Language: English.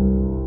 you